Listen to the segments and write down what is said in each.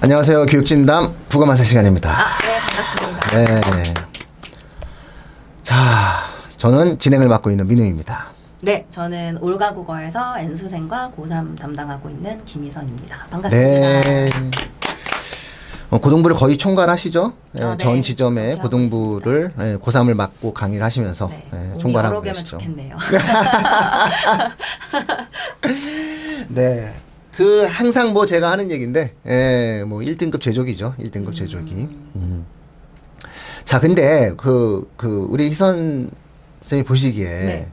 안녕하세요. 교육진담 부가마사 시간입니다. 아, 네, 반갑습니다. 네. 자, 저는 진행을 맡고 있는 민우입니다. 네, 저는 올가국어에서 N수생과 고3 담당하고 있는 김희선입니다. 반갑습니다. 네. 어, 고등부를 거의 총괄하시죠? 예, 아, 네. 전 하고 고등부를 예, 고3을 맡고 강의를 하시면서 네, 예, 총괄하고 계시죠. 좋겠네요. 네. 그 항상 뭐 제가 하는 얘기인데, 예, 뭐 1등급 제조기죠. 1등급 제조기. 음. 자, 근데 그, 그, 우리 희선 쌤이 보시기에 네.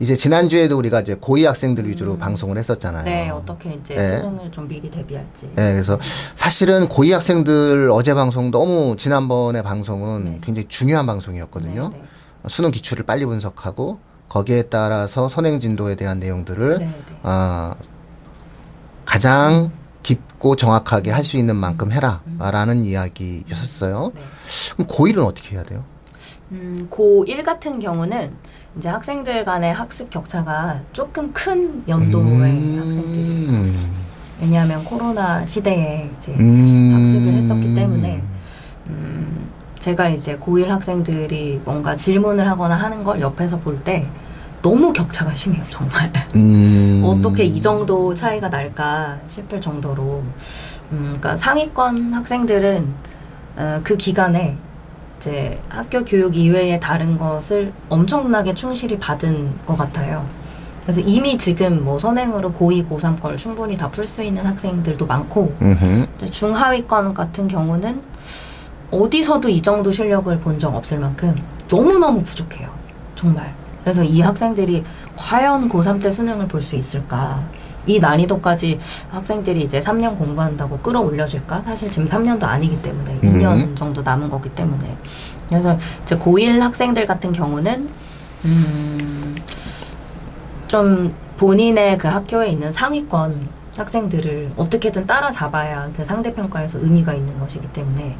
이제 지난주에도 우리가 이제 고2 학생들 위주로 방송을 했었잖아요. 네, 어떻게 이제 네. 수능을 좀 미리 대비할지. 예, 그래서 사실은 고2 학생들 어제 방송 너무 지난번에 방송은 네. 굉장히 중요한 방송이었거든요. 네, 네. 수능 기출을 빨리 분석하고 거기에 따라서 선행 진도에 대한 내용들을 네, 네. 아, 가장 깊고 정확하게 할 수 있는 만큼 해라라는 이야기였었어요. 네. 그럼 고1은 어떻게 해야 돼요? 음, 고1 같은 경우는 이제 학생들 간의 학습 격차가 조금 큰 연도의 학생들이 음. 왜냐하면 코로나 시대에 이제 음. 학습을 했었기 때문에 음, 제가 이제 고1 학생들이 뭔가 질문을 하거나 하는 걸 옆에서 볼 때 너무 격차가 심해요 정말 음. 어떻게 이 정도 차이가 날까 싶을 정도로 음, 그러니까 상위권 학생들은 어, 그 기간에 이제 학교 교육 이외의 다른 것을 엄청나게 충실히 받은 것 같아요. 그래서 이미 지금 뭐 선행으로 고2, 고3 걸 충분히 다 풀 수 있는 학생들도 많고 중하위권 같은 경우는 어디서도 이 정도 실력을 본 적 없을 만큼 너무너무 부족해요. 정말. 그래서 이 학생들이 과연 고3 때 수능을 볼 수 있을까? 이 난이도까지 학생들이 이제 3년 공부한다고 끌어올려질까? 사실 지금 3년도 아니기 때문에 2년 정도 남은 거기 때문에. 그래서 이제 고1 학생들 같은 경우는, 음, 좀 본인의 그 학교에 있는 상위권 학생들을 어떻게든 따라잡아야 그 상대평가에서 의미가 있는 것이기 때문에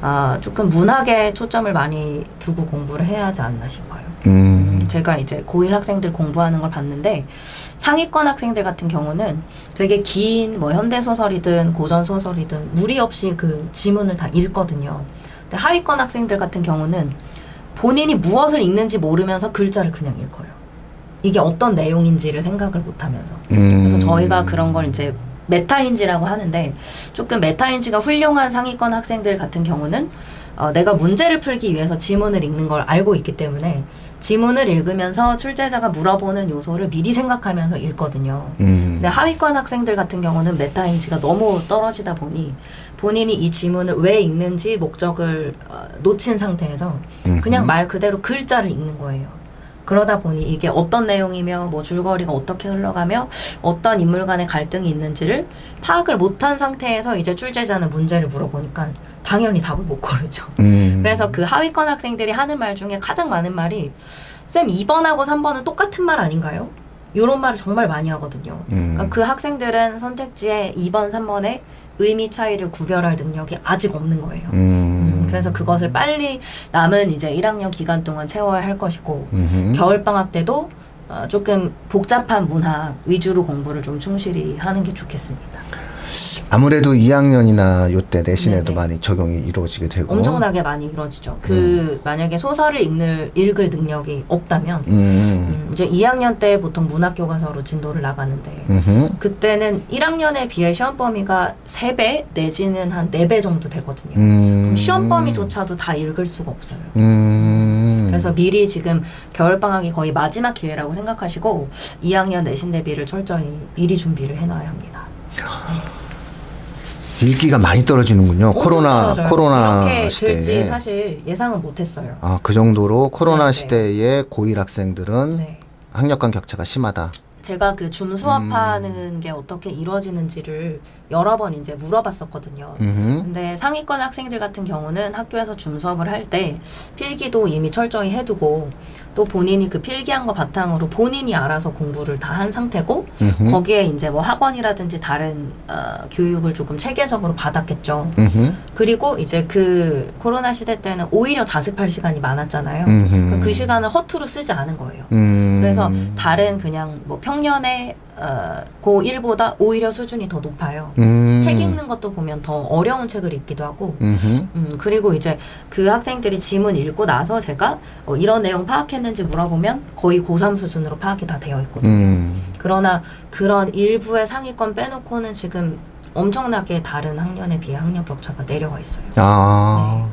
아 조금 문학에 초점을 많이 두고 공부를 해야 하지 않나 싶어요. 음. 제가 이제 고1 학생들 공부하는 걸 봤는데 상위권 학생들 같은 경우는 되게 긴 뭐 현대 소설이든 고전 소설이든 무리 없이 그 지문을 다 읽거든요. 근데 하위권 학생들 같은 경우는 본인이 무엇을 읽는지 모르면서 글자를 그냥 읽어요. 이게 어떤 내용인지를 생각을 못 하면서. 음. 그래서 저희가 그런 걸 이제 메타인지라고 하는데 조금 메타인지가 훌륭한 상위권 학생들 같은 경우는 어, 내가 문제를 풀기 위해서 지문을 읽는 걸 알고 있기 때문에 지문을 읽으면서 출제자가 물어보는 요소를 미리 생각하면서 읽거든요. 음. 근데 하위권 학생들 같은 경우는 메타인지가 너무 떨어지다 보니 본인이 이 지문을 왜 읽는지 목적을 어, 놓친 상태에서 그냥 말 그대로 글자를 읽는 거예요. 그러다 보니 이게 어떤 내용이며 뭐 줄거리가 어떻게 흘러가며 어떤 인물 간의 갈등이 있는지를 파악을 못한 상태에서 이제 출제자는 문제를 물어보니까 당연히 답을 못 고르죠. 음. 그래서 그 하위권 학생들이 하는 말 중에 가장 많은 말이 쌤 2번하고 3번은 똑같은 말 아닌가요? 이런 말을 정말 많이 하거든요. 음. 그러니까 그 학생들은 선택지에 2번, 3번의 의미 차이를 구별할 능력이 아직 없는 거예요. 음. 음, 그래서 그것을 빨리 남은 이제 1학년 기간 동안 채워야 할 것이고 음흠. 겨울 방학 때도 어, 조금 복잡한 문학 위주로 공부를 좀 충실히 하는 게 좋겠습니다. 아무래도 2학년이나 요때 내신에도 네네. 많이 적용이 이루어지게 되고. 엄청나게 많이 이루어지죠. 그 만약에 소설을 읽는 읽을 능력이 없다면 음. 음, 이제 2학년 때 보통 문학 교과서로 진도를 나가는데 음흠. 그때는 1학년에 비해 시험 범위가 3배 내지는 한 4배 정도 되거든요. 음. 시험 범위조차도 다 읽을 수가 없어요. 음. 그래서 미리 지금 겨울 방학이 거의 마지막 기회라고 생각하시고 2학년 내신 대비를 철저히 미리 준비를 해놔야 합니다. 읽기가 많이 떨어지는군요. 코로나 떨어져요. 코로나 시대에. 사실 예상은 못했어요. 아, 그 정도로 코로나 네, 네. 시대에 고1 학생들은 네. 학력 간 격차가 심하다. 제가 그 줌 수업하는 게 어떻게 이루어지는지를 여러 번 이제 물어봤었거든요. 음흠. 근데 상위권 학생들 같은 경우는 학교에서 줌 수업을 할 때 필기도 이미 철저히 해두고 또 본인이 그 필기한 거 바탕으로 본인이 알아서 공부를 다 한 상태고 음흠. 거기에 이제 뭐 학원이라든지 다른 어, 교육을 조금 체계적으로 받았겠죠. 음흠. 그리고 이제 그 코로나 시대 때는 오히려 자습할 시간이 많았잖아요. 음흠. 그- 그 시간을 허투루 쓰지 않은 거예요. 음. 그래서 다른 그냥 뭐 평 년에 어, 고1보다 오히려 수준이 더 높아요. 음. 책 읽는 것도 보면 더 어려운 책을 읽기도 하고 음흠. 음, 그리고 이제 그 학생들이 지문 읽고 나서 제가 어, 이런 내용 파악했는지 물어보면 거의 고3 수준으로 파악이 다 되어 있거든요. 음. 그러나 그런 일부의 상위권 빼놓고는 지금 엄청나게 다른 학년에 비해 학력 격차가 내려가 있어요. 아.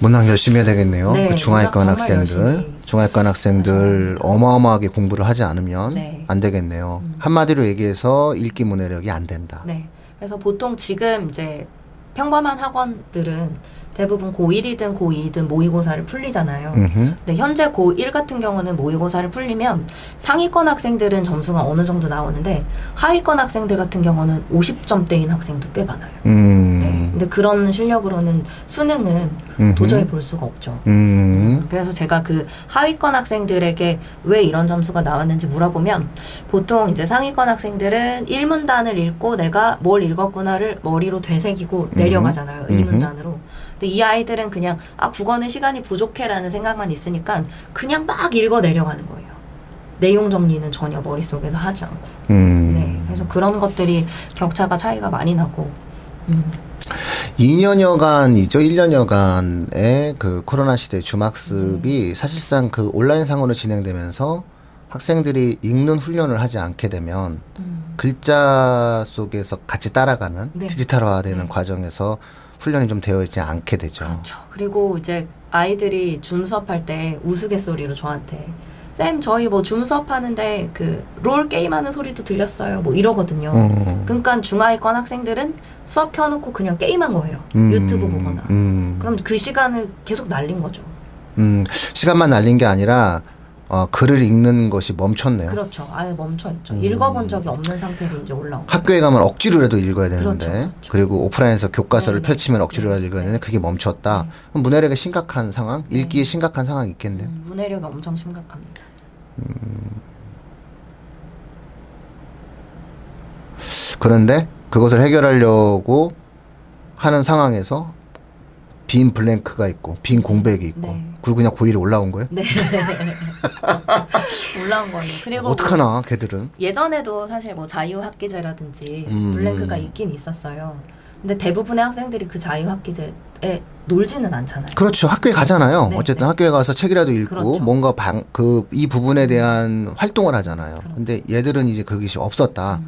문학 열심히 해야 되겠네요. 네, 그 중하위권 학생들. 중하위권 학생들 어마어마하게 공부를 하지 않으면 네. 안 되겠네요. 한마디로 얘기해서 읽기 문해력이 안 된다. 네. 그래서 보통 지금 이제 평범한 학원들은 대부분 고1이든 고2든 모의고사를 풀리잖아요. 음흠. 근데 현재 고1 같은 경우는 모의고사를 풀리면 상위권 학생들은 점수가 어느 정도 나오는데 하위권 학생들 같은 경우는 50점대인 학생도 꽤 많아요. 음. 네. 근데 그런 실력으로는 수능은 음흠. 도저히 볼 수가 없죠. 음. 그래서 제가 그 하위권 학생들에게 왜 이런 점수가 나왔는지 물어보면 보통 이제 상위권 학생들은 1문단을 읽고 내가 뭘 읽었구나를 머리로 되새기고 내려가잖아요. 음흠. 2문단으로. 근데 이 아이들은 그냥 아 국어는 시간이 부족해라는 생각만 있으니까 그냥 막 읽어 내려가는 거예요. 내용 정리는 전혀 머릿속에서 하지 않고. 음. 네. 그래서 그런 것들이 격차가 차이가 많이 나고. 음. 2년여간이죠. 1년여간의 그 코로나 시대 주막습이 사실상 그 온라인상으로 진행되면서 학생들이 읽는 훈련을 하지 않게 되면 글자 속에서 같이 따라가는 네. 디지털화되는 과정에서 훈련이 좀 되어 있지 않게 되죠. 그렇죠. 그리고 이제 아이들이 줌 수업할 때 우스갯소리로 저한테 쌤 저희 뭐 줌 수업하는데 그 롤 게임하는 소리도 들렸어요. 뭐 이러거든요. 음. 그러니까 중하위권 학생들은 수업 켜놓고 그냥 게임한 거예요. 음. 유튜브 보거나. 음. 그럼 그 시간을 계속 날린 거죠. 음. 시간만 날린 게 아니라 어, 글을 읽는 것이 멈췄네요. 그렇죠. 아예 멈춰 있죠. 음. 읽어본 적이 없는 상태로 이제 올라온. 거. 학교에 가면 억지로라도 읽어야 되는데 그렇죠, 그렇죠. 그리고 오프라인에서 교과서를 네, 네. 펼치면 억지로라도 네, 읽어야 네. 되는데 그게 멈췄다. 그럼 문해력에 심각한 상황, 읽기에 심각한 상황이 있겠네요. 음, 문해력이 엄청 심각합니다. 그런데 그것을 해결하려고 하는 상황에서 빈 블랭크가 있고 빈 공백이 있고 네. 그리고 그냥 고1이 올라온 거예요? 네. 올라온 거예요. 그리고 뭐 어떡하나 걔들은 예전에도 사실 뭐 자유학기제라든지 음. 블랭크가 있긴 있었어요. 근데 대부분의 학생들이 그 자유학기제에 놀지는 않잖아요. 그렇죠 학교에 가잖아요 네, 어쨌든 네. 학교에 가서 책이라도 읽고 그렇죠. 뭔가 방그이 부분에 대한 활동을 하잖아요 근데 얘들은 이제 그것이 없었다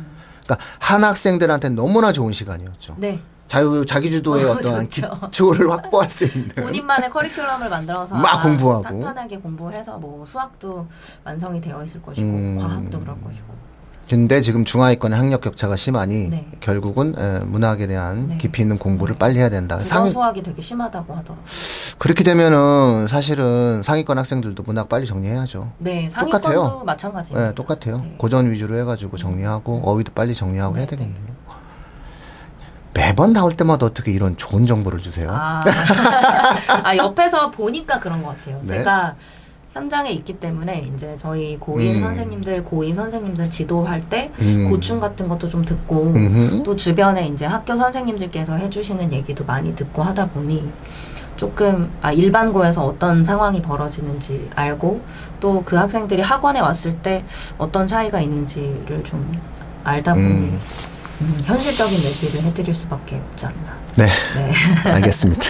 그러니까 한 학생들한테는 너무나 좋은 시간이었죠 네. 자유 자기주도의 어, 어떤 좋죠. 기초를 확보할 수 있는 본인만의 커리큘럼을 만들어서 막 공부하고. 탄탄하게 공부해서 뭐 수학도 완성이 되어 있을 것이고 음. 과학도 그럴 것이고 근데 지금 중하위권의 학력 격차가 심하니 네. 결국은 에, 문학에 대한 네. 깊이 있는 공부를 빨리 해야 된다. 상 수학이 되게 심하다고 하더라고요. 그렇게 되면은 사실은 상위권 학생들도 문학 빨리 정리해야죠. 네, 똑같아요. 상위권도 마찬가지입니다. 네, 똑같아요. 네. 고전 위주로 해가지고 정리하고 어휘도 빨리 정리하고 해야 네, 되겠네요. 매번 나올 때마다 어떻게 이런 좋은 정보를 주세요? 아, 아 옆에서 보니까 그런 것 같아요. 네. 제가 현장에 있기 때문에 이제 저희 고1 음. 선생님들, 고2 선생님들 지도할 때 음. 고충 같은 것도 좀 듣고 음흠. 또 주변에 이제 학교 선생님들께서 해주시는 얘기도 많이 듣고 하다 보니 조금 아 일반고에서 어떤 상황이 벌어지는지 알고 또 그 학생들이 학원에 왔을 때 어떤 차이가 있는지를 좀 알다 보니 음. 음, 현실적인 얘기를 해드릴 수밖에 없지 않나. 네, 네. 알겠습니다.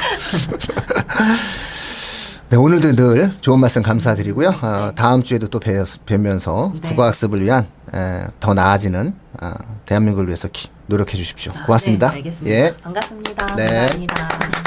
네, 오늘도 늘 좋은 말씀 감사드리고요. 어, 다음 주에도 또 뵈, 뵈면서 네. 국어학습을 위한 에, 더 나아지는 아, 대한민국을 위해서 기- 노력해 주십시오. 고맙습니다. 네, 알겠습니다. 예. 반갑습니다. 네. 감사합니다.